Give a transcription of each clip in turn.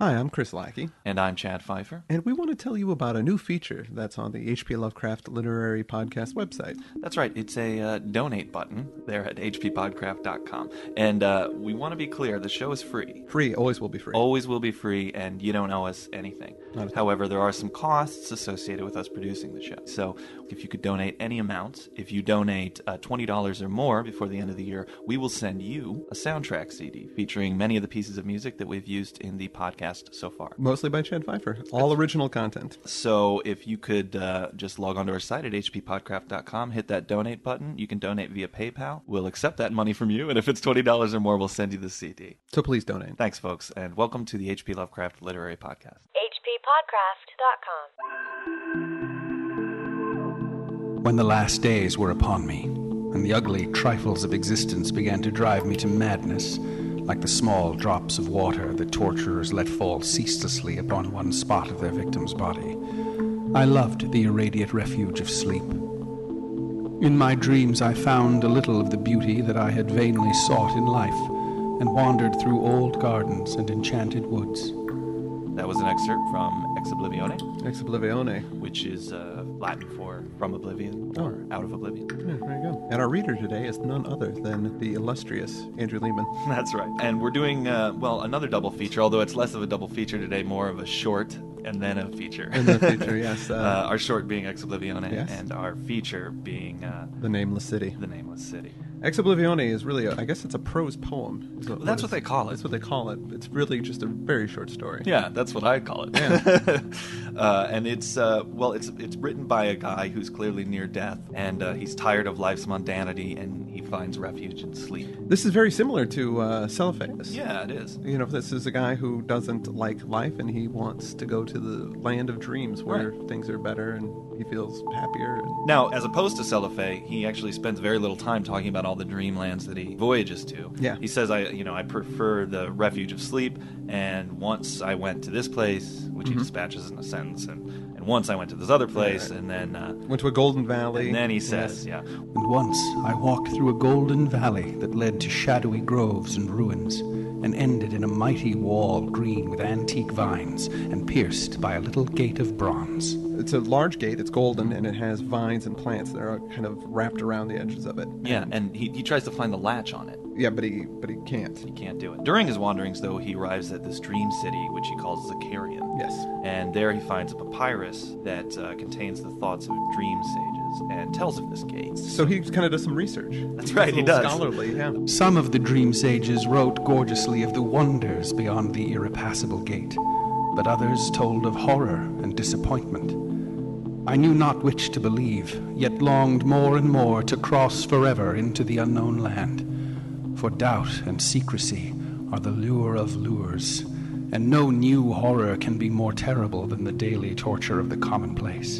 Hi, I'm Chris Lackey, And I'm Chad Fifer. and we want to tell you about a new feature that's on the H.P. Lovecraft Literary Podcast website. That's right, it's a uh, donate button there at hppodcraft.com. And uh, we want to be clear the show is free. Free, always will be free. Always will be free, and you don't owe us anything. However, there are some costs associated with us producing the show. So if you could donate any amount, if you donate uh, $20 or more before the end of the year, we will send you a soundtrack CD featuring many of the pieces of music that we've used in the podcast so far. Mostly by Chad Fifer. All original content. So if you could uh, just log onto our site at hppodcraft.com, hit that donate button. You can donate via PayPal. We'll accept that money from you, and if it's twenty dollars or more, we'll send you the CD. So please donate. Thanks, folks, and welcome to the HP Lovecraft Literary Podcast. hppodcraft.com. When the last days were upon me, and the ugly trifles of existence began to drive me to madness, like the small drops of water that torturers let fall ceaselessly upon one spot of their victim's body, I loved the irradiate refuge of sleep. In my dreams, I found a little of the beauty that I had vainly sought in life, and wandered through old gardens and enchanted woods. That was an excerpt from Ex Oblivione, Ex Oblivione. which is uh, Latin for from oblivion or out of oblivion. Yeah, there you go. And our reader today is none other than the illustrious Andrew Leman. That's right. And we're doing, uh, well, another double feature, although it's less of a double feature today, more of a short and then a feature. In the future, yes. uh, Uh, our short being Ex Oblivione, Yes. and our feature being uh, the Nameless City. The Nameless City. Ex Oblivione is really, a, I guess it's a prose poem. is Well, that's what it's- they call it. That's what they call it. It's really just a very short story. Yeah, that's what I call it. Yeah. uh, and it's uh, well, it's it's written by a guy who's clearly near death, and uh, he's tired of life's mundanity, and he finds refuge in sleep. This is very similar to uh. Yeah, it is. You know, this is a guy who doesn't like life and he wants to go to the land of dreams where Right. things are better and he feels happier. And, Now, as opposed to Celephaïs, he actually spends very little time talking about all the dreamlands that he voyages to. Yeah. He says, "I, you know, I prefer the refuge of sleep, and once I went to this place, which he dispatches in a sentence, and, and once I went to this other place, Mm-hmm. right. and then uh, went to a golden valley. and then he says, yeah, And once I walked through a golden valley that led to shadowy groves and ruins, and ended in a mighty wall green with antique vines, and pierced by a little gate of bronze. It's a large gate, it's golden, and it has vines and plants that are kind of wrapped around the edges of it. yeah, and he, he tries to find the latch on it. Yeah, but he but he can't. He can't do it. During his wanderings, though, he arrives at this dream city, which he calls Zakarion. Yes. And there he finds a papyrus that uh, contains the thoughts of dream sages and tells of this gate. So he kind of does some research. That's He's right, he does. Scholarly, yeah. Some of the dream sages wrote gorgeously of the wonders beyond the irrepassable gate, but others told of horror and disappointment. I knew not which to believe, yet longed more and more to cross forever into the unknown land. For doubt and secrecy are the lure of lures, and no new horror can be more terrible than the daily torture of the commonplace.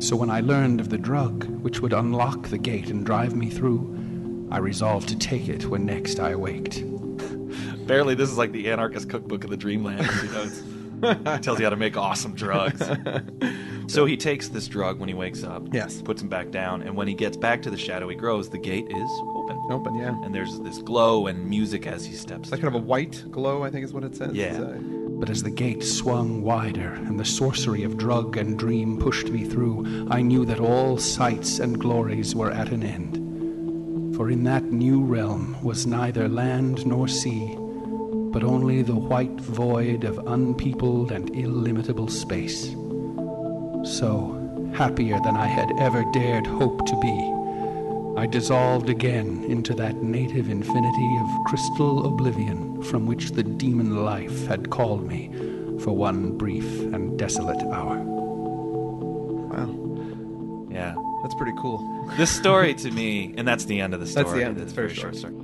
So when I learned of the drug which would unlock the gate and drive me through, I resolved to take it when next I awaked. Barely, this is like the anarchist cookbook of the dreamland. You know, tells you how to make awesome drugs. so he takes this drug when he wakes up. Yes. Puts him back down, and when he gets back to the shadow he grows, the gate is open. Open, yeah. And there's this glow and music as he steps. Like kind of a white glow, I think is what it says. Yeah. Uh, But as the gate swung wider and the sorcery of drug and dream pushed me through, I knew that all sights and glories were at an end. For in that new realm was neither land nor sea, but only the white void of unpeopled and illimitable space. So, happier than I had ever dared hope to be, I dissolved again into that native infinity of crystal oblivion from which the demon life had called me for one brief and desolate hour. wow. Yeah. That's pretty cool. This story to me, and that's the end of the story. That's the end. It's It's very very short. short story.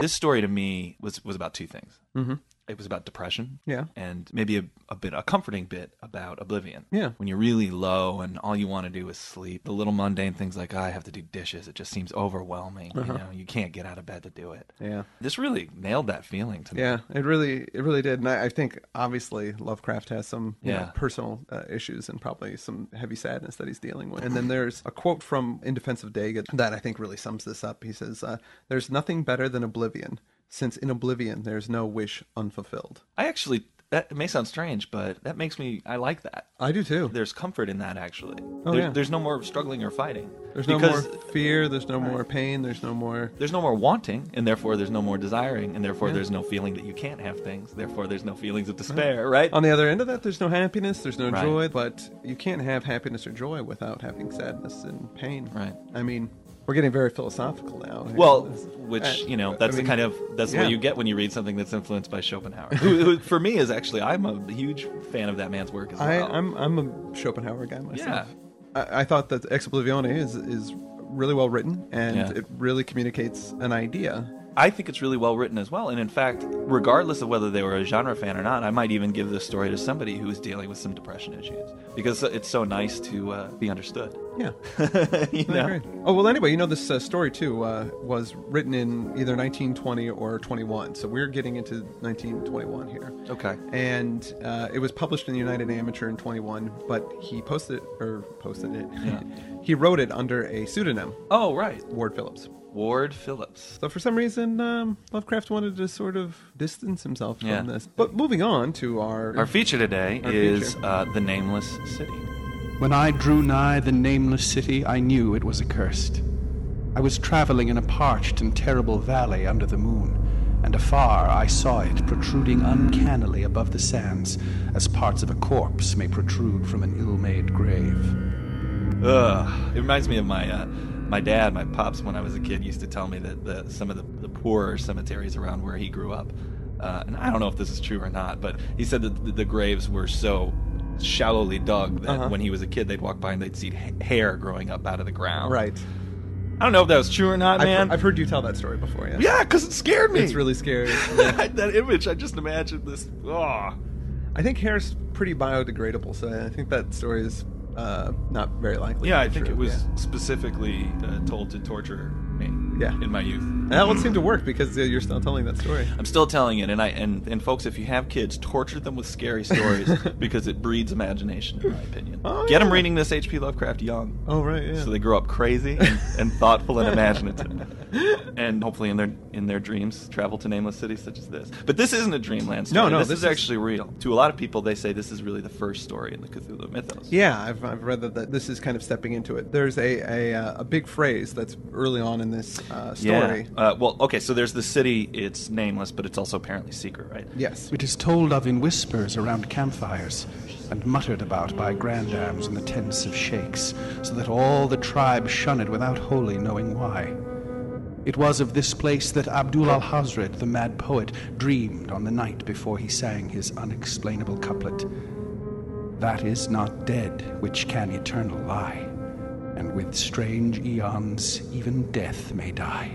This story to me was was about two things. Mm-hmm. It was about depression. Yeah. And maybe a, a bit, a comforting bit about oblivion. Yeah. When you're really low and all you want to do is sleep. The little mundane things like, "Oh, I have to do dishes. It just seems overwhelming. Uh-huh. You know, you can't get out of bed to do it. Yeah. This really nailed that feeling to me. Yeah, it really, it really did, and I, I think obviously Lovecraft has some you know, personal uh, issues and probably some heavy sadness that he's dealing with. And then there's a quote from In Defense of Dagon that I think really sums this up. He says, uh, "There's nothing better than oblivion, since in oblivion there's no wish unfulfilled." I actually that may sound strange, but that makes me. I like that. I do too. There's comfort in that actually. Oh, There- yeah. There's no more struggling or fighting. There's no more fear. There's no more pain. There's no more. There's no more wanting, and therefore there's no more desiring, and therefore Yeah. there's no feeling that you can't have things. Therefore, there's no feelings of despair, right? On the other end of that, there's no happiness. There's no Right. joy. But you can't have happiness or joy without having sadness and pain. Right. I mean, we're getting very philosophical now. Well, which you know, I that's mean, the kind of that's yeah. what you get when you read something that's influenced by Schopenhauer. who, who, for me, is actually I'm a huge fan of that man's work as I, well. I'm I'm a Schopenhauer guy myself. Yeah. I, I thought that Ex Oblivione is is really well written and Yeah. it really communicates an idea. I think it's really well written as well. And in fact, regardless of whether they were a genre fan or not, I might even give this story to somebody who is dealing with some depression issues because it's so nice to uh, be understood. Yeah. you know? Oh well. Anyway, you know this uh, story too uh, was written in either 1920 or 21. So we're getting into 1921 here. Okay. And uh, it was published in the United Amateur in 21, but he posted or posted it. Yeah. he wrote it under a pseudonym, Oh, right. Ward Phillips. Ward Phillips. So for some reason, um, Lovecraft wanted to sort of distance himself from Yeah. this. But moving on to our Our feature today Our is feature. Uh, The Nameless City. When I drew nigh the nameless city, I knew it was accursed. I was traveling in a parched and terrible valley under the moon, and afar I saw it protruding uncannily above the sands, as parts of a corpse may protrude from an ill-made grave. Ugh. It reminds me of my uh, my dad, my pops, when I was a kid, used to tell me that the, some of the, the poorer cemeteries around where he grew up, uh, and I don't know if this is true or not, but he said that the, the graves were so shallowly dug that Uh-huh. when he was a kid, they'd walk by and they'd see hair growing up out of the ground. right. I don't know if that was true or not, I've, man. I've heard you tell that story before. Yeah. yeah, because it scared me. It's really scary. that image. I just imagined this. Oh. I think hair's pretty biodegradable, so I think that story is uh, not very likely. Yeah, I think true. it was Yeah. specifically uh, told to torture. Yeah. in my youth. And that would seem to work because you're still telling that story. I'm still telling it, and I and, and folks, if you have kids, torture them with scary stories because it breeds imagination, in my opinion. Oh, Get them reading this H.P. Lovecraft young, Oh right, yeah. so they grow up crazy and, and thoughtful and imaginative, and hopefully in their in their dreams travel to nameless cities such as this. But this isn't a dreamland story. No, no, this, this is is- actually real. To a lot of people, they say this is really the first story in the Cthulhu mythos. Yeah, I've, I've read that, that this is kind of stepping into it. There's a a, uh, a big phrase that's early on in this uh, story. Yeah. Uh, well, okay, so there's the city. It's nameless, but it's also apparently secret, right? Yes. It is told of in whispers around campfires, and muttered about by grandams in the tents of sheikhs, so that all the tribe shun it without wholly knowing why. It was of this place that Abdul Alhazred, the mad poet, dreamed on the night before he sang his unexplainable couplet That is not dead which can eternal lie, and with strange eons even death may die.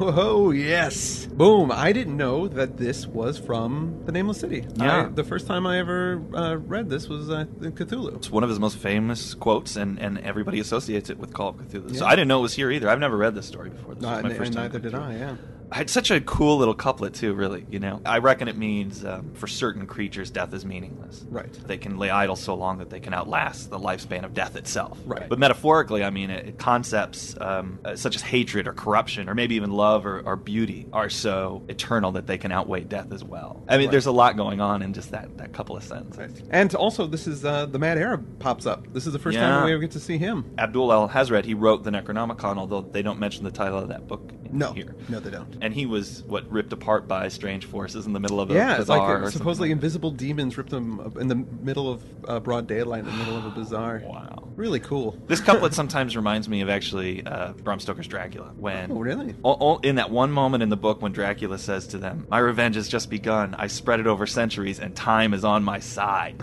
Oh yes. Boom! I didn't know that this was from the Nameless City. Yeah. I- the first time I ever uh, read this was uh, in Cthulhu. It's one of his most famous quotes, and, and everybody associates it with Call of Cthulhu. So I didn't know it was here either. I've never read this story before. This No, was my and, first time neither did. I. Yeah. I had such a cool little couplet too. Really, you know, I reckon it means um, for certain creatures, death is meaningless. Right. They can lay idle so long that they can outlast the lifespan of death itself. Right. But metaphorically, I mean, it, concepts um, uh, such as hatred or corruption, or maybe even love or, or beauty, are so eternal that they can outweigh death as well. I mean, Right. there's a lot going on in just that that couple of sentences. And also, this is uh, the Mad Arab pops up. This is the first Yeah. time we ever get to see him. Abdul Alhazred, he wrote the Necronomicon, although they don't mention the title of that book No, here. no, they don't. And he was what ripped apart by strange forces in the middle of a Yeah, it's like bazaar something supposedly like invisible demons ripped him in the middle of uh, broad daylight, in the middle of a bazaar. Wow. Really cool. This couplet sometimes reminds me of actually uh, Bram Stoker's Dracula. When Oh, really? o- in that one moment in the book when Dracula says to them, "My revenge has just begun. I spread it over centuries, and time is on my side."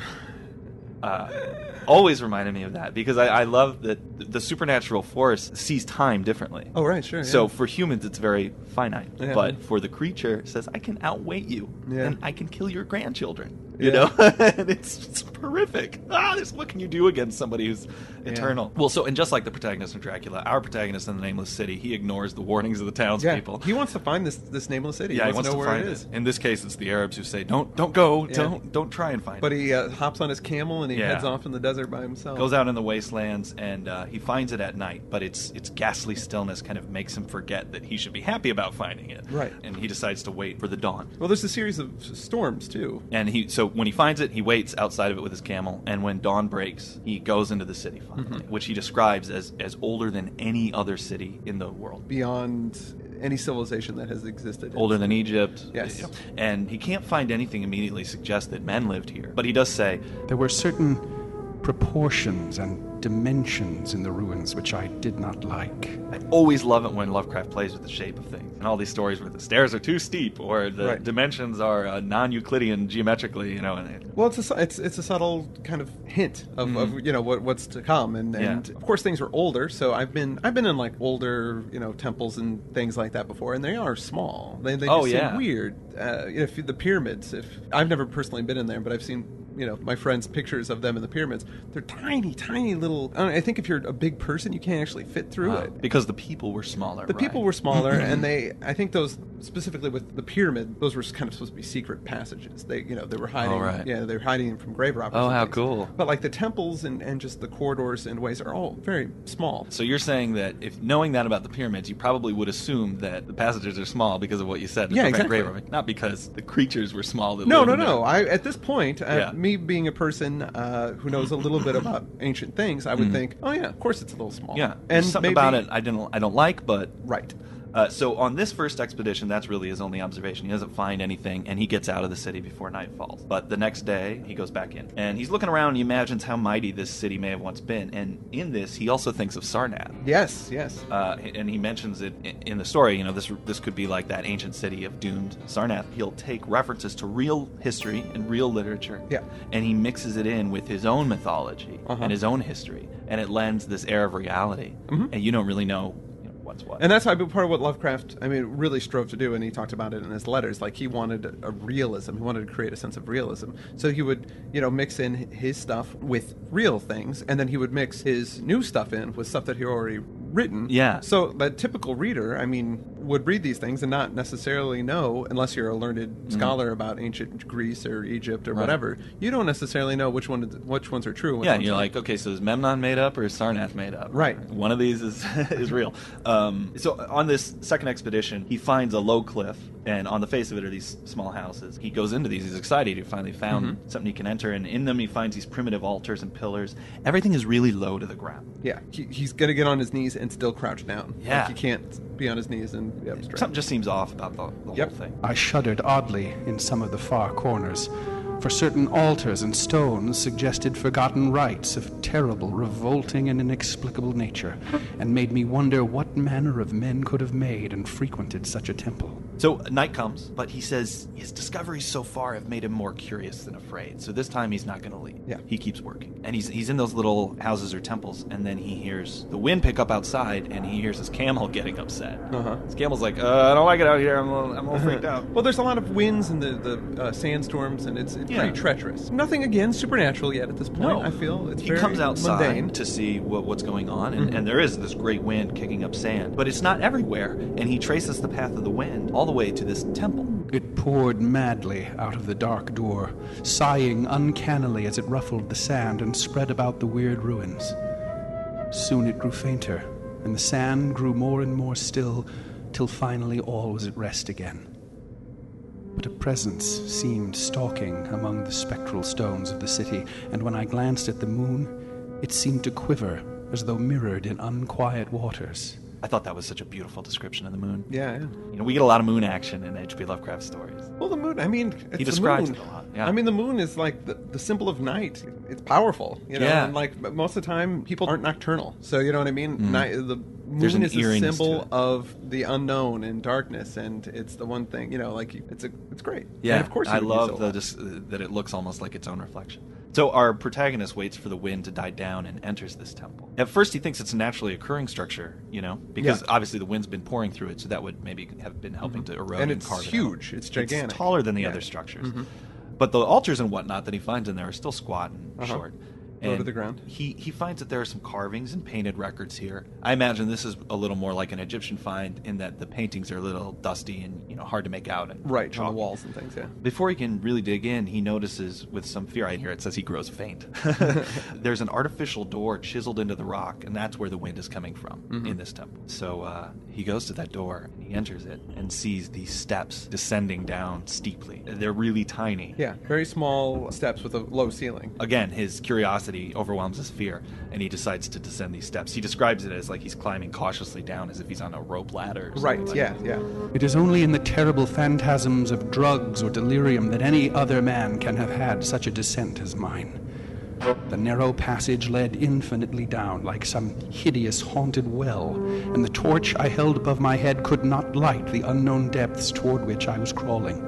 Uh, always reminded me of that because I, I love that the supernatural force sees time differently. Oh, right, sure. So for humans, it's very finite, Yeah. but for the creature, it says I can outweigh you, Yeah. and I can kill your grandchildren. You Yeah. know, and it's, it's horrific. Ah, this, what can you do against somebody who's eternal? Well, so and just like the protagonist of Dracula, our protagonist in the Nameless City, he ignores the warnings of the townspeople yeah, he wants to find this this nameless city. yeah, he wants wants to know to where find it it. is. In this case, it's the Arabs who say, "Don't, don't go, Yeah. don't, don't try and find it. But he uh, hops on his camel and he Yeah. heads off in the desert desert by himself. goes out in the wastelands and uh, he finds it at night but its its ghastly stillness kind of makes him forget that he should be happy about finding it Right. and he decides to wait for the dawn Well, there's a series of storms too. and he so when he finds it he waits outside of it with his camel and when dawn breaks he goes into the city finally mm-hmm. which he describes as as older than any other city in the world Beyond any civilization that has existed. older than Egypt Yes. you know, and he can't find anything immediately suggest that men lived here but he does say There were certain proportions and dimensions in the ruins which I did not like. I always love it when Lovecraft plays with the shape of things. And all these stories where the stairs are too steep or the Right. dimensions are uh, non-Euclidean geometrically, you know. And it, Well, it's a it's it's a subtle kind of hint of, of you know what what's to come, and, and Yeah. of course things are older. So I've been I've been in like older you know temples and things like that before, and they are small. They they Oh, just yeah. seem weird. Uh, if the pyramids, if I've never personally been in there, but I've seen you know my friends' pictures of them in the pyramids. They're tiny, tiny little. I, know, I think if you're a big person, you can't actually fit through uh, it. because the people were smaller. The people were smaller, and they. I think those specifically with the pyramid, those were kind of supposed to be secret passages. They, you know, they were hiding. Oh, right. Yeah, they were hiding from grave robbers. Oh, how things. cool. But like the temples and, and just the corridors and ways are all very small. So you're saying that if knowing that about the pyramids, you probably would assume that the passages are small because of what you said. Yeah, exactly. grave robbing, not because the creatures were small. That No, no, no. there. I at this point, Yeah. Me being a person uh, who knows a little bit about ancient things, I would think, oh yeah, of course it's a little small. Mm. Yeah, and There's something maybe- about it I didn't I don't like, but Right. Uh, so on this first expedition, that's really his only observation. He doesn't find anything, and he gets out of the city before night falls. But the next day, he goes back in, and he's looking around. and He imagines how mighty this city may have once been, and in this, he also thinks of Sarnath. Yes, yes. Uh, and he mentions it in the story. You know, this this could be like that ancient city of doomed Sarnath. He'll take references to real history and real literature, Yeah. and he mixes it in with his own mythology Uh-huh. and his own history, and it lends this air of reality. And you don't really know what's what. Mm-hmm. And that's mean, part of what Lovecraft, I mean, really strove to do, and he talked about it in his letters. Like he wanted a, realism. He wanted to create a sense of realism. So he would, you know, mix in his stuff with real things, and then he would mix his new stuff in with stuff that he already written. Yeah. So the typical reader, I mean, would read these things and not necessarily know, unless you're a learned scholar about ancient Greece or Egypt or Mm-hmm. Right. whatever. You don't necessarily know which one, which ones are true. Yeah, ones you're aren't. like, okay, so is Memnon made up or is Sarnath made up? Right. One of these is is real. Um, so on this second expedition, he finds a low cliff, and on the face of it are these small houses. He goes into these. He's excited. He finally found Mm-hmm. something he can enter, and in them he finds these primitive altars and pillars. Everything is really low to the ground. Yeah, he, he's gonna get on his knees and still crouch down. Yeah. like he can't be on his knees and be up straight. Something just seems off about the, the Yep. whole thing. I shuddered oddly in some of the far corners, for certain altars and stones suggested forgotten rites of terrible, revolting, and inexplicable nature, and made me wonder what manner of men could have made and frequented such a temple. So night comes, but he says his discoveries so far have made him more curious than afraid. So this time he's not going to leave. Yeah. He keeps working, and he's he's in those little houses or temples, and then he hears the wind pick up outside, and he hears his camel getting upset. Uh-huh. His camel's like, uh, "I don't like it out here. I'm a little, I'm a little freaked out." Well, there's a lot of winds and the the uh, sandstorms, and it's, it's Yeah. pretty treacherous. Nothing again supernatural yet at this point. No, I feel it's he comes outside mundane. Mm-hmm. to see what, what's going on, and, and there is this great wind kicking up sand, but it's not everywhere. And he traces the path of the wind all the way to this temple. It poured madly out of the dark door, sighing uncannily as it ruffled the sand and spread about the weird ruins. Soon it grew fainter, and the sand grew more and more still, till finally all was at rest again. But a presence seemed stalking among the spectral stones of the city, and when I glanced at the moon, it seemed to quiver as though mirrored in unquiet waters. I thought that was such a beautiful description of the moon. Yeah, yeah. You know, we get a lot of moon action in H.P. Lovecraft stories. Well, the moon. I mean, it's He the describes moon. it a lot, yeah. I mean, the moon is like the, the symbol of night. It's powerful, you know. Yeah. And like most of the time, people aren't nocturnal. So you know what I mean. Mm. Night, the. There's an is a symbol of the unknown and darkness, and it's the one thing you know. Like it's a, it's great. Yeah, and of course, I love the dis- that it looks almost like its own reflection. So our protagonist waits for the wind to die down and enters this temple. At first, he thinks it's a naturally occurring structure, you know, because Yeah. obviously the wind's been pouring through it, so that would maybe have been helping to erode Mm-hmm. And and, it's carve it huge. It's gigantic. It's taller than the Yeah. Mm-hmm. other structures. But the altars and whatnot that he finds in there are still squat and Uh-huh. short. Low to the ground. He he finds that there are some carvings and painted records here. I imagine this is a little more like an Egyptian find in that the paintings are a little dusty and you know hard to make out and Right on the walls and things. Yeah. Before he can really dig in, he notices with some fear. I hear it says he grows faint. There's an artificial door chiseled into the rock, and that's where the wind is coming from Mm-hmm. in this temple. So uh, he goes to that door, and he enters it, and sees these steps descending down steeply. They're really tiny. Yeah. Very small steps with a low ceiling. Again, his curiosity overwhelms his fear, and he decides to descend these steps. He describes it as like he's climbing cautiously down, as if he's on a rope ladder. or Right. like Yeah. that. Yeah. It is only in the terrible phantasms of drugs or delirium that any other man can have had such a descent as mine. The narrow passage led infinitely down like some hideous haunted well, and the torch I held above my head could not light the unknown depths toward which I was crawling.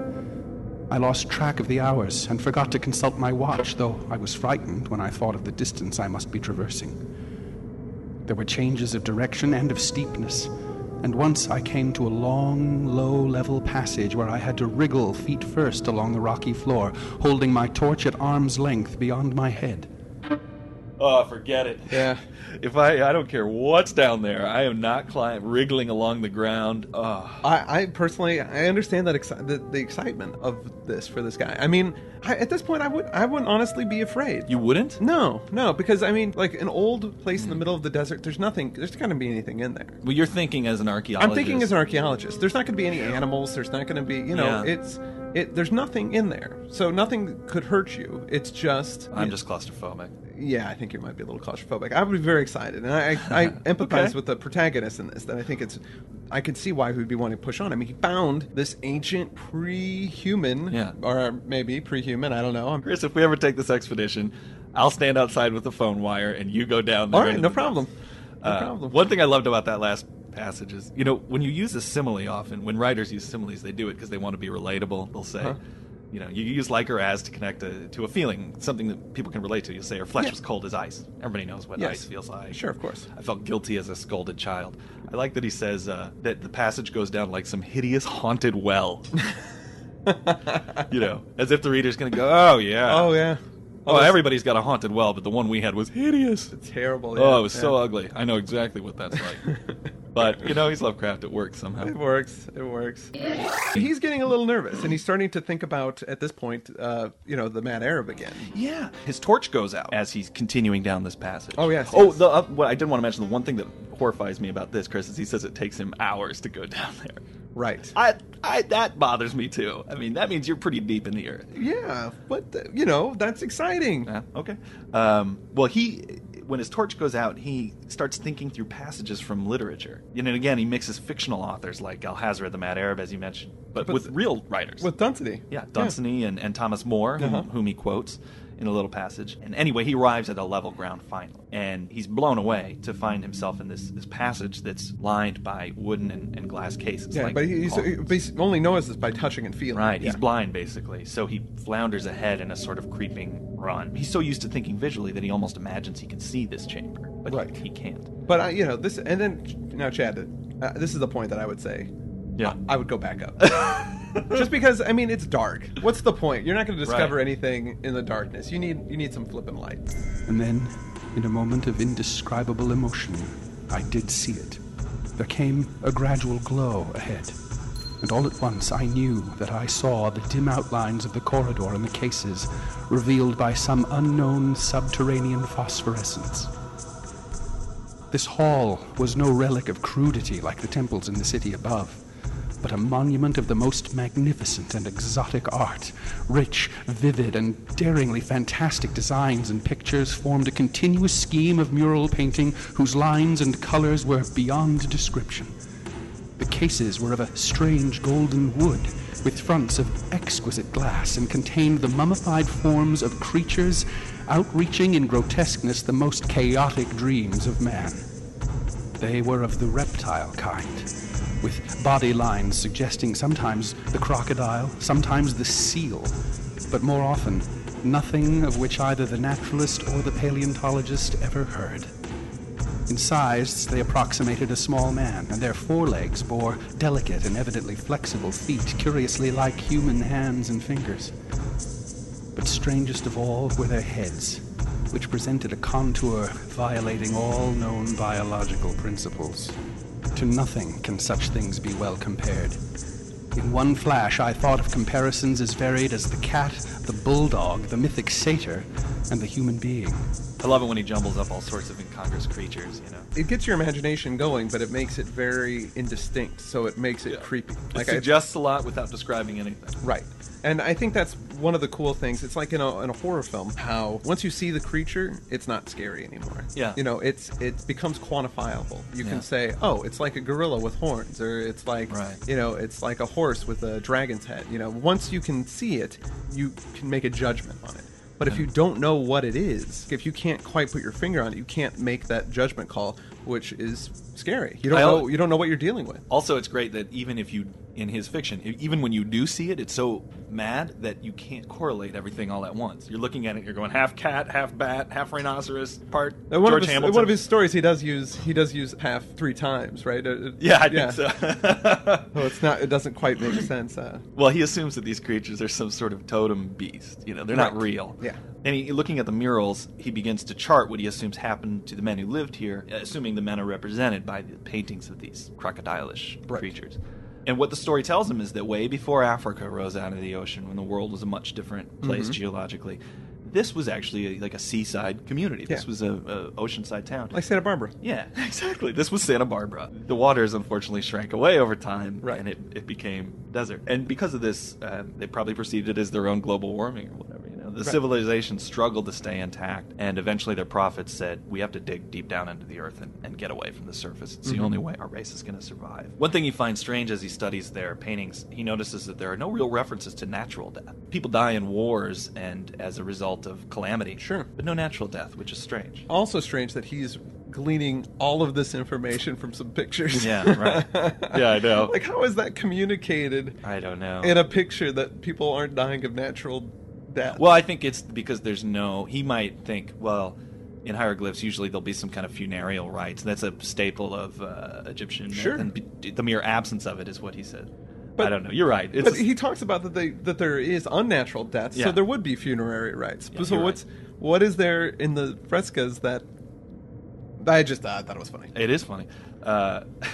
I lost track of the hours and forgot to consult my watch, though I was frightened when I thought of the distance I must be traversing. There were changes of direction and of steepness, and once I came to a long, low level passage where I had to wriggle feet first along the rocky floor, holding my torch at arm's length beyond my head. Oh, forget it. Yeah. If I, I don't care what's down there. I am not climb, wriggling along the ground. Oh. I, I personally, I understand that exci- the, the excitement of this for this guy. I mean, I, at this point, I would, I wouldn't honestly be afraid. You wouldn't? No, no, because I mean, like an old place in the middle of the desert. There's nothing. There's not going to be anything in there. Well, you're thinking as an archaeologist. I'm thinking as an archaeologist. There's not going to be any animals. There's not going to be, you know, Yeah. it's it. There's nothing in there, so nothing could hurt you. It's just. I'm just claustrophobic. Yeah, I think you might be a little claustrophobic. I would be very excited, and I, I empathize Okay. with the protagonist in this. That I think it's, I can see why he would be wanting to push on. I mean, he found this ancient pre-human, Yeah. or maybe pre-human. I don't know. I'm, Chris, if we ever take this expedition, I'll stand outside with the phone wire and you go down there. All right, no problem. No Uh, problem. One thing I loved about that last passage is, you know, when you use a simile often, when writers use similes, they do it because they want to be relatable. They'll say, Huh. You know, you use like or as to connect a, to a feeling, something that people can relate to. You'll say, her flesh Yeah. was cold as ice. Everybody knows what Yes. ice feels like. Sure, of course. I felt guilty as a scolded child. I like that he says uh, that the passage goes down like some hideous haunted well. you know, as if the reader's going to go, oh, yeah. oh yeah. Oh, that's everybody's got a haunted well, but the one we had was hideous. terrible. Oh, it was so ugly. I know exactly what that's like. but, you know, he's Lovecraft. It works somehow. It works. It works. He's getting a little nervous, and he's starting to think about at this point, uh, you know, the Mad Arab again. Yeah. His torch goes out as he's continuing down this passage. Oh, yes, Oh, yes. the, uh, what I did want to mention the one thing that horrifies me about this, Chris, is he says it takes him hours to go down there. Right. I, I, that bothers me too. I mean, that means you're pretty deep in the earth. Yeah, but uh, you know that's exciting. Yeah, okay. Um, well, he, when his torch goes out, he starts thinking through passages from literature. And again, he mixes fictional authors like Alhazred the Mad Arab, as you mentioned, but, But with real writers. With Dunsany. yeah, Dunsany And, and Thomas Moore, whom, Uh-huh. whom he quotes in a little passage. And anyway, he arrives at a level ground finally, and he's blown away to find himself in this, this passage that's lined by wooden and, and glass cases. Yeah, like but he's, he only knows this by touching and feeling. Right, Yeah. he's blind basically, so he flounders ahead in a sort of creeping run. He's so used to thinking visually that he almost imagines he can see this chamber, but Right. he, he can't. But I, you know, this, and then now, Chad, uh, this is the point that I would say. Yeah. I would go back up. Just because, I mean, it's dark. What's the point? You're not going to discover Right. anything in the darkness. You need, you need some flipping light. And then, in a moment of indescribable emotion, I did see it. There came a gradual glow ahead, and all at once I knew that I saw the dim outlines of the corridor and the cases, revealed by some unknown subterranean phosphorescence. This hall was no relic of crudity like the temples in the city above, but a monument of the most magnificent and exotic art. Rich, vivid, and daringly fantastic designs and pictures formed a continuous scheme of mural painting whose lines and colors were beyond description. The cases were of a strange golden wood, with fronts of exquisite glass, and contained the mummified forms of creatures outreaching in grotesqueness the most chaotic dreams of man. They were of the reptile kind, with body lines suggesting sometimes the crocodile, sometimes the seal, but more often nothing of which either the naturalist or the paleontologist ever heard. In size, they approximated a small man, and their forelegs bore delicate and evidently flexible feet, curiously like human hands and fingers. But strangest of all were their heads, which presented a contour violating all known biological principles. To nothing can such things be well compared. In one flash, I thought of comparisons as varied as the cat, the bulldog, the mythic satyr, and the human being. I love it when he jumbles up all sorts of incongruous creatures, you know. It gets your imagination going, but it makes it very indistinct, so it makes it creepy. It I- suggests a lot without describing anything. Right. And I think that's one of the cool things. It's like in a, in a horror film, how once you see the creature, it's not scary anymore. Yeah. You know, it's it becomes quantifiable. You Yeah. can say, oh, it's like a gorilla with horns, or it's like, Right. you know, it's like a horse with a dragon's head. You know, once you can see it, you can make a judgment on it. But if you don't know what it is, if you can't quite put your finger on it, you can't make that judgment call, which is scary. You don't I al- know. You don't know what you're dealing with. Also, it's great that even if you, in his fiction, even when you do see it, it's so mad that you can't correlate everything all at once. You're looking at it, you're going half cat, half bat, half rhinoceros, part One George of, his, Hamilton. one of his stories, he does use he does use half three times, right? Uh, uh, yeah, I think so. So it's not. It doesn't quite make sense. Uh, well, he assumes that these creatures are some sort of totem beast. You know, they're not real. Yeah. And he, looking at the murals, he begins to chart what he assumes happened to the men who lived here, assuming the men are represented by the paintings of these crocodilish Right. creatures. And what the story tells him is that way before Africa rose out of the ocean, when the world was a much different place Mm-hmm. geologically, this was actually a, like a seaside community. This Yeah. was a, a oceanside town. like Santa Barbara. Yeah, exactly. This was Santa Barbara. The waters unfortunately shrank away over time, Right. and it, it became desert. And because of this, uh, they probably perceived it as their own global warming or whatever. The Right. civilization struggled to stay intact, and eventually their prophets said, "We have to dig deep down into the earth and, and get away from the surface. It's the Mm-hmm. only way our race is going to survive." One thing he finds strange as he studies their paintings, he notices that there are no real references to natural death. People die in wars and as a result of calamity, Sure. but no natural death, which is strange. Also strange that he's gleaning all of this information from some pictures. Yeah, right. Yeah, I know. like how is that communicated I don't know. in a picture that people aren't dying of natural death? well, I think it's because there's no. He might think, well, in hieroglyphs, usually there'll be some kind of funereal rites. That's a staple of uh, Egyptian Sure. and the mere absence of it is what he said. But- I don't know. You're right. It's but he talks about that they that there is unnatural death, Yeah. so there would be funerary rites. Yeah, so what's what is there in the frescoes that I just uh, thought it was funny. It is funny. Uh,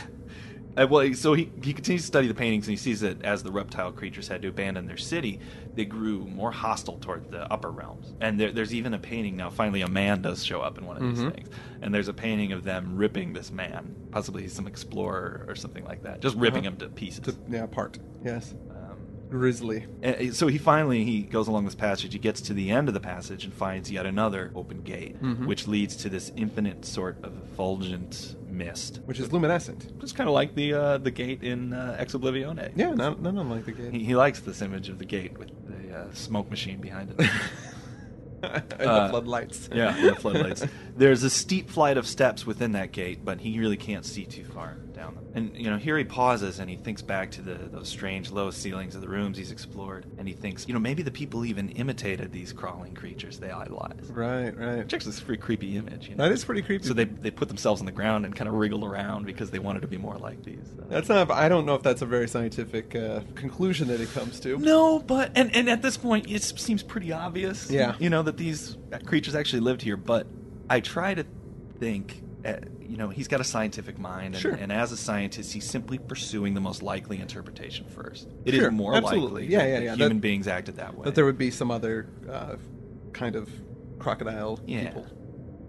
uh, well, so he, he continues to study the paintings and he sees that as the reptile creatures had to abandon their city, they grew more hostile toward the upper realms. And there, there's even a painting now. Finally, a man does show up in one of these Mhm. things, and there's a painting of them ripping this man, possibly some explorer or something like that, just ripping Uh-huh. him to pieces. To, yeah, part yes, Um, grisly. and so he finally he goes along this passage. He gets to the end of the passage and finds yet another open gate, Mhm. which leads to this infinite sort of effulgent mist, Which is luminescent. Just kind of like the uh, the gate in uh, Ex Oblivione. Yeah, none, none unlike the gate. He, he likes this image of the gate with the uh, smoke machine behind it. and Uh, the floodlights. yeah, the floodlights. There's a steep flight of steps within that gate, but he really can't see too far down them. And you know, here he pauses and he thinks back to the those strange low ceilings of the rooms he's explored, and he thinks, you know, maybe the people even imitated these crawling creatures they idolized. Right, right. Which actually is a pretty creepy image. You know? That is pretty creepy. So they they put themselves on the ground and kind of wriggled around because they wanted to be more like these. uh, That's not. I don't know if that's a very scientific uh, conclusion that he comes to. No, but and and at this point, it seems pretty obvious. Yeah. you know that these creatures actually lived here. But I try to think, you know, he's got a scientific mind, and, Sure. and as a scientist, he's simply pursuing the most likely interpretation first. It is Sure, more absolutely. likely Yeah, that, yeah, yeah. human That- beings acted that way. That there would be some other uh, kind of crocodile yeah. people.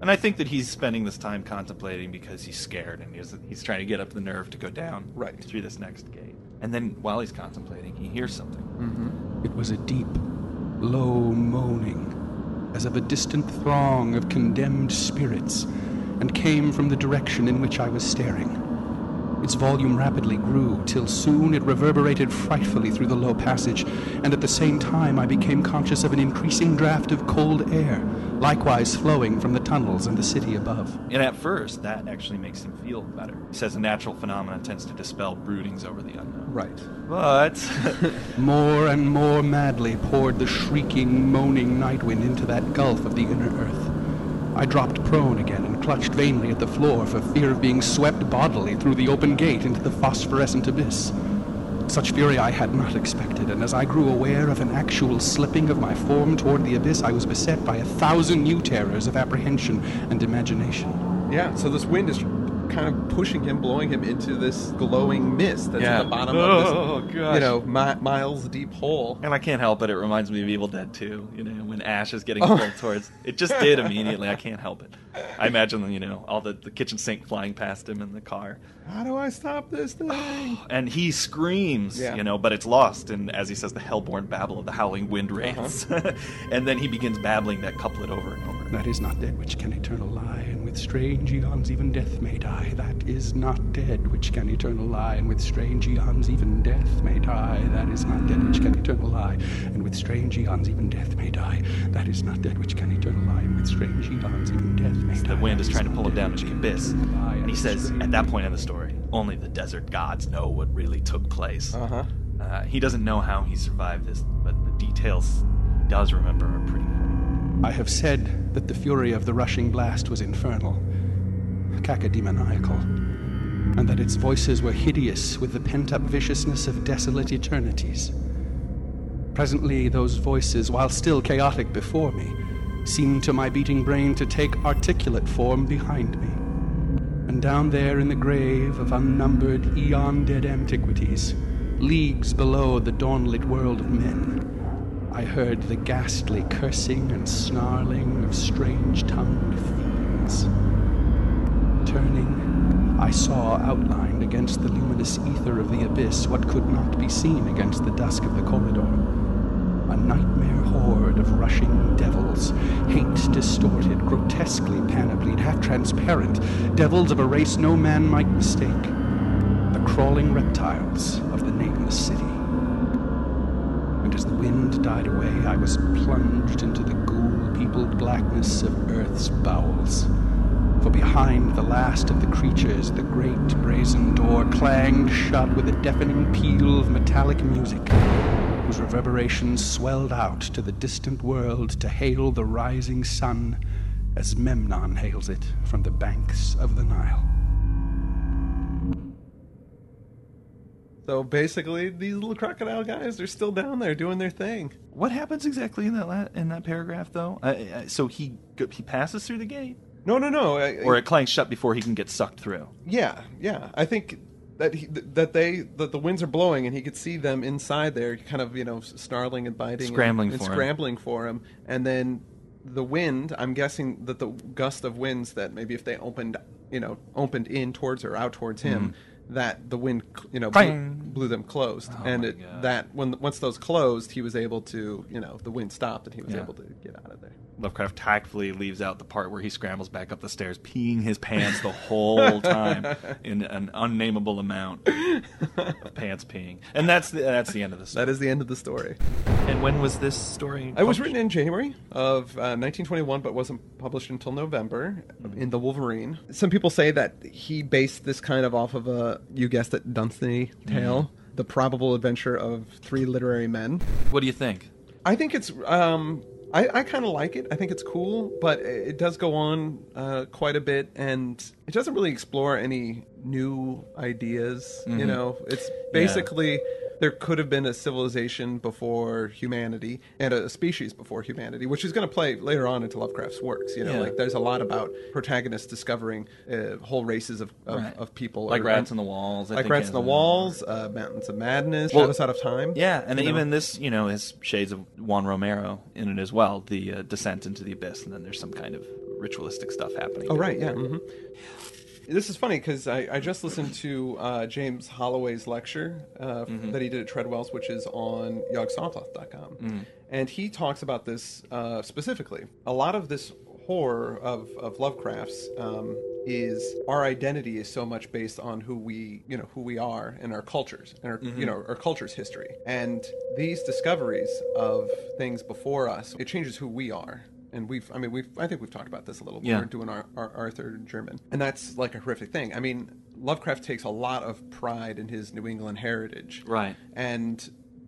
And I think that he's spending this time contemplating because he's scared and he's, he's trying to get up the nerve to go down Right. through this next gate. And then while he's contemplating, he hears something. Mm-hmm. It was a deep, low moaning, as of a distant throng of condemned spirits, and came from the direction in which I was staring. Its volume rapidly grew, till soon it reverberated frightfully through the low passage, and at the same time I became conscious of an increasing draft of cold air, likewise flowing from the tunnels and the city above. And at first, that actually makes him feel better. He says a natural phenomenon tends to dispel broodings over the unknown. Right. But More and more madly poured the shrieking, moaning night wind into that gulf of the inner earth. I dropped prone again and clutched vainly at the floor for fear of being swept bodily through the open gate into the phosphorescent abyss. Such fury I had not expected, and as I grew aware of an actual slipping of my form toward the abyss, I was beset by a thousand new terrors of apprehension and imagination. Yeah, so this wind is kind of pushing him, blowing him into this glowing mist that's Yeah. at the bottom Oh, of this, oh, gosh. you know, mi- miles deep hole. And I can't help it. It reminds me of Evil Dead 2, you know, when Ash is getting Oh. pulled towards. It just did immediately. I can't help it. I imagine, you know, all the, the kitchen sink flying past him in the car. How do I stop this thing? And he screams, Yeah. you know, but it's lost And as he says, the hellborn babble of the howling wind uh-huh. wraiths. and then he begins babbling that couplet over and over. That is not dead which can eternal lie, and with strange eons even death may die. That is not dead which can eternal lie, and with strange eons even death may die. That is not dead which can eternal lie, and with strange eons even death may die. That is not dead which can eternal lie, and with strange eons even death may die. The wind That is trying to pull him down into the abyss. And he says, at that point in the story, only the desert gods know what really took place. Uh-huh. Uh, he doesn't know how he survived this, but the details he does remember are pretty funny. I have said that the fury of the rushing blast was infernal, cacodemoniacal, and that its voices were hideous with the pent up viciousness of desolate eternities. Presently, those voices, while still chaotic before me, seemed to my beating brain to take articulate form behind me. And down there in the grave of unnumbered eon dead antiquities, leagues below the dawnlit world of men, I heard the ghastly cursing and snarling of strange tongued fiends. Turning, I saw outlined against the luminous ether of the abyss what could not be seen against the dusk of the corridor. A nightmare horde of rushing devils, hate distorted, grotesquely panoplied, half transparent, devils of a race no man might mistake. The crawling reptiles of the nameless city wind died away, I was plunged into the ghoul peopled blackness of Earth's bowels. For behind the last of the creatures, the great brazen door clanged shut with a deafening peal of metallic music, whose reverberations swelled out to the distant world to hail the rising sun as Memnon hails it from the banks of the Nile. So basically, these little crocodile guys, they're still down there doing their thing. What happens exactly in that la- in that paragraph, though? Uh, uh, so he he passes through the gate, No, no, no. I- or it clangs shut before he can get sucked through. Yeah, yeah. I think that he, that they that the winds are blowing and he could see them inside there, kind of you know snarling and biting, and- Scrambling and, for him. scrambling for him. And then the wind. I'm guessing that the gust of winds that maybe if they opened, you know, opened in towards or out towards him. That the wind, you know, blew. Blew them closed, Oh and it, that when once those closed, he was able to, you know, the wind stopped, and he was Yeah. able to get out of there. Lovecraft tactfully leaves out the part where he scrambles back up the stairs, peeing his pants the whole time in an unnameable amount of pants peeing, and that's the, that's the end of the story. That is the end of the story. And when was this story? It was written in January of uh, 1921, but wasn't published until November in the Wolverine. Some people say that he based this kind of off of a, you guessed it, Dunsany tale, the probable adventure of three literary men. What do you think? I think it's, um, I, I kind of like it. I think it's cool, but it does go on uh, quite a bit, and it doesn't really explore any new ideas. You know, it's basically there could have been a civilization before humanity and a species before humanity, which is going to play later on into Lovecraft's works. You know, Yeah. like there's a lot about protagonists discovering uh, whole races of, of, Right. of people, Like or- Rats in the Walls, I like think Rats in the a- Walls, uh, Mountains of Madness, Well, Shadows Out of Time. Yeah, and you know? even this, you know, has shades of Juan Romero in it as well. The uh, descent into the abyss, and then there's some kind of ritualistic stuff happening. Oh right, yeah. hmm This is funny because I, I just listened to uh, James Holloway's lecture uh, that he did at Treadwell's, which is on yogsothoth.com. And he talks about this uh, specifically. A lot of this horror of, of Lovecraft's um, is our identity is so much based on who we, you know, who we are and our cultures and our, you know, our culture's history. And these discoveries of things before us, it changes who we are and we've i mean we've i think we've talked about this a little Yeah. more doing our, our Arthur Jermyn and that's like a horrific thing i mean lovecraft takes a lot of pride in his new england heritage Right. and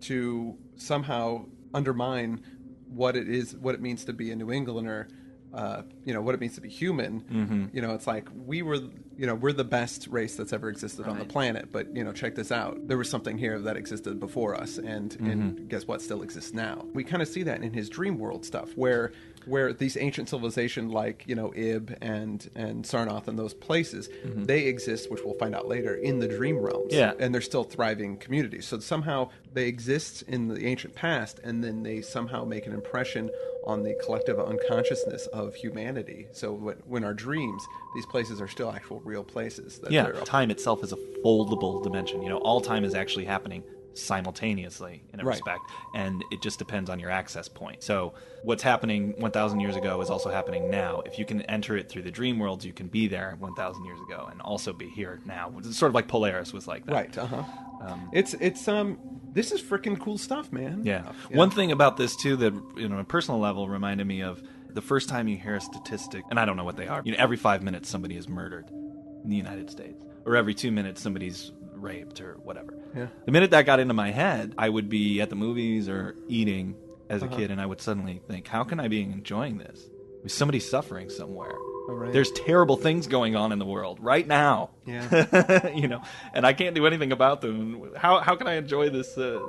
to somehow undermine what it is what it means to be a new englander uh, you know what it means to be human. Mm-hmm. You know, it's like we were, you know, we're the best race that's ever existed on the planet. But you know, check this out. There was something here that existed before us, and and mm-hmm. guess what? Still exists now. We kind of see that in his dream world stuff, where where these ancient civilization like you know Ib and and Sarnath and those places, mm-hmm. they exist, which we'll find out later in the dream realms. Yeah. and they're still thriving communities. So somehow they exist in the ancient past, and then they somehow make an impression on the collective unconsciousness of humanity. So when, when our dreams, these places are still actual real places. That Yeah, time itself is a foldable dimension. You know, all time is actually happening simultaneously in a Right. respect, and it just depends on your access point. So, what's happening 1,000 years ago is also happening now. If you can enter it through the dream worlds, you can be there 1,000 years ago and also be here now. It's sort of like Polaris was like that. Right. Uh huh. it's it's um this is freaking cool stuff, man. Yeah. Yeah. One thing about this too that you know, on a personal level reminded me of the first time you hear a statistic, and I don't know what they are. You know, every five minutes somebody is murdered in the United States, or every two minutes somebody's raped or whatever. Yeah. The minute that got into my head, I would be at the movies or eating as a Uh-huh. kid, and I would suddenly think, "How can I be enjoying this? Is somebody suffering somewhere?" Oh, right. There's terrible things going on in the world right now. Yeah. you know, and I can't do anything about them. How how can I enjoy this uh,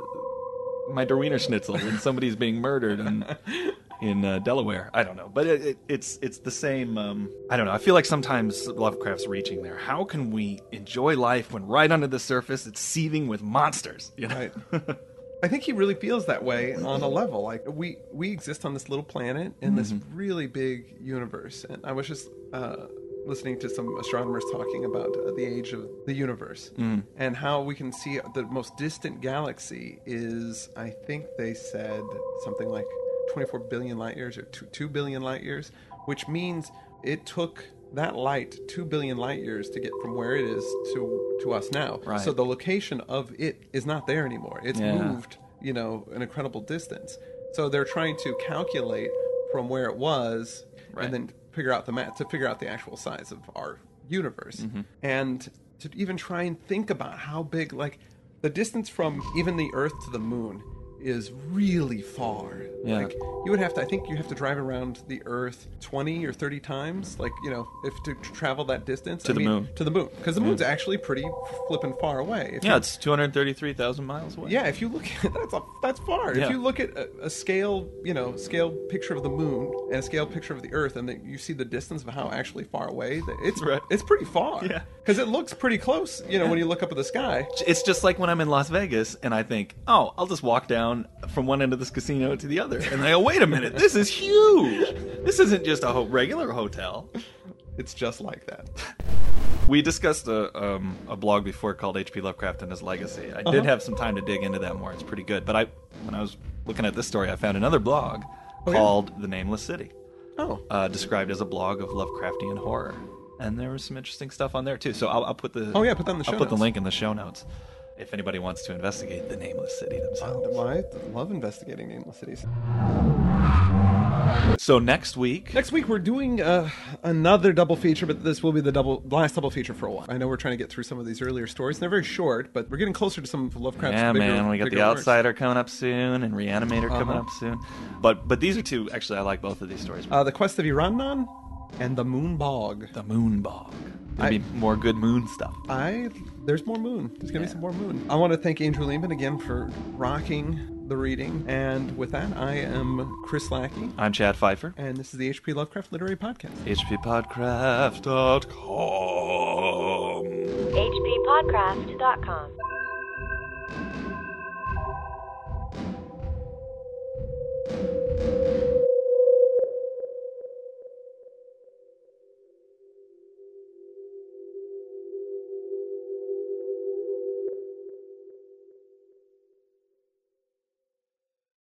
my Derwiener Schnitzel when somebody's being murdered in in uh, Delaware? I don't know, but it, it, it's it's the same. Um, I don't know. I feel like sometimes Lovecraft's reaching there. How can we enjoy life when right under the surface it's seething with monsters? You know? Right. I think he really feels that way on a level. Like we we exist on this little planet in this Mm-hmm. really big universe, and I was just uh, listening to some astronomers talking about uh, the age of the universe Mm. and how we can see the most distant galaxy is. I think they said something like 24 billion light years or two, 2 billion light years, which means it took that light 2 billion light years to get from where it is to to us now. Right. So the location of it is not there anymore. It's Yeah. moved, you know, an incredible distance. So they're trying to calculate from where it was Right. and then figure out the math to figure out the actual size of our universe. Mm-hmm. And to even try and think about how big like the distance from even the earth to the moon is really far. Yeah. Like you would have to I think you have to drive around the earth 20 or 30 times like, you know, if to travel that distance To I the mean, moon. To the moon because the moon's actually pretty flippin' far away. If Yeah, you- it's two hundred thirty-three thousand miles away. yeah, if you look at that's a, that's far. Yeah. If you look at a, a scale, you know, scale picture of the moon and a scale picture of the Earth, and then you see the distance of how actually far away, it's Right. it's pretty far. Yeah. because it looks pretty close. You know, when you look up at the sky. It's just like when I'm in Las Vegas and I think, oh, I'll just walk down from one end of this casino to the other. And I go, wait a minute, this is huge. This isn't just a ho- regular hotel. It's just like that. We discussed a, um, a blog before called H.P. Lovecraft and His Legacy. I did have some time to dig into that more. It's pretty good. But I, when I was looking at this story, I found another blog Oh, yeah? called The Nameless City, Oh, uh, described as a blog of Lovecraftian horror. And there was some interesting stuff on there too. So I'll, I'll put the Oh, yeah, put that in the I'll show put the link in the show notes if anybody wants to investigate the Nameless City themselves. I love investigating nameless cities. So next week, Next week we're doing uh, another double feature, but this will be the double last double feature for a while. I know we're trying to get through some of these earlier stories. They're very short, but we're getting closer to some of Lovecraft's yeah, bigger, man, we got bigger the works. Outsider coming up soon and Reanimator coming Uh-huh. up soon. But but these are two. Actually, I like both of these stories. Uh, the Quest of Iranon and the Moon Bog. the Moon Bog. Maybe I, more good moon stuff. I there's more moon. There's gonna yeah. be some more moon. I want to thank Andrew Leman again for rocking the reading. And with that, I am Chris Lackey. I'm Chad Fifer. And this is the HP Lovecraft Literary Podcast. HPPodcraft.com. HPPodcraft.com.